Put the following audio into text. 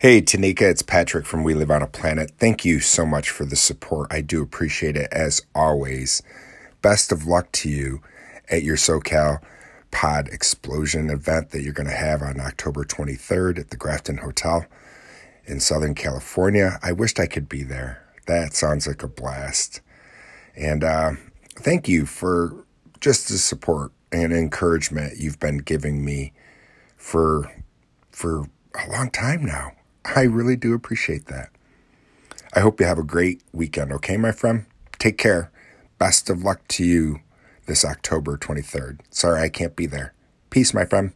Hey, Tanika, it's Patrick from We Live on a Planet. Thank you so much for the support. I do appreciate it as always. Best of luck to you at your SoCal Pod Explosion event that you're going to have on October 23rd at the Grafton Hotel in Southern California. I wished I could be there. That sounds like a blast. And uh, thank you for just the support and encouragement you've been giving me for for a long time now. I really do appreciate that. I hope you have a great weekend, okay, my friend? Take care. Best of luck to you this October 23rd. Sorry I can't be there. Peace, my friend.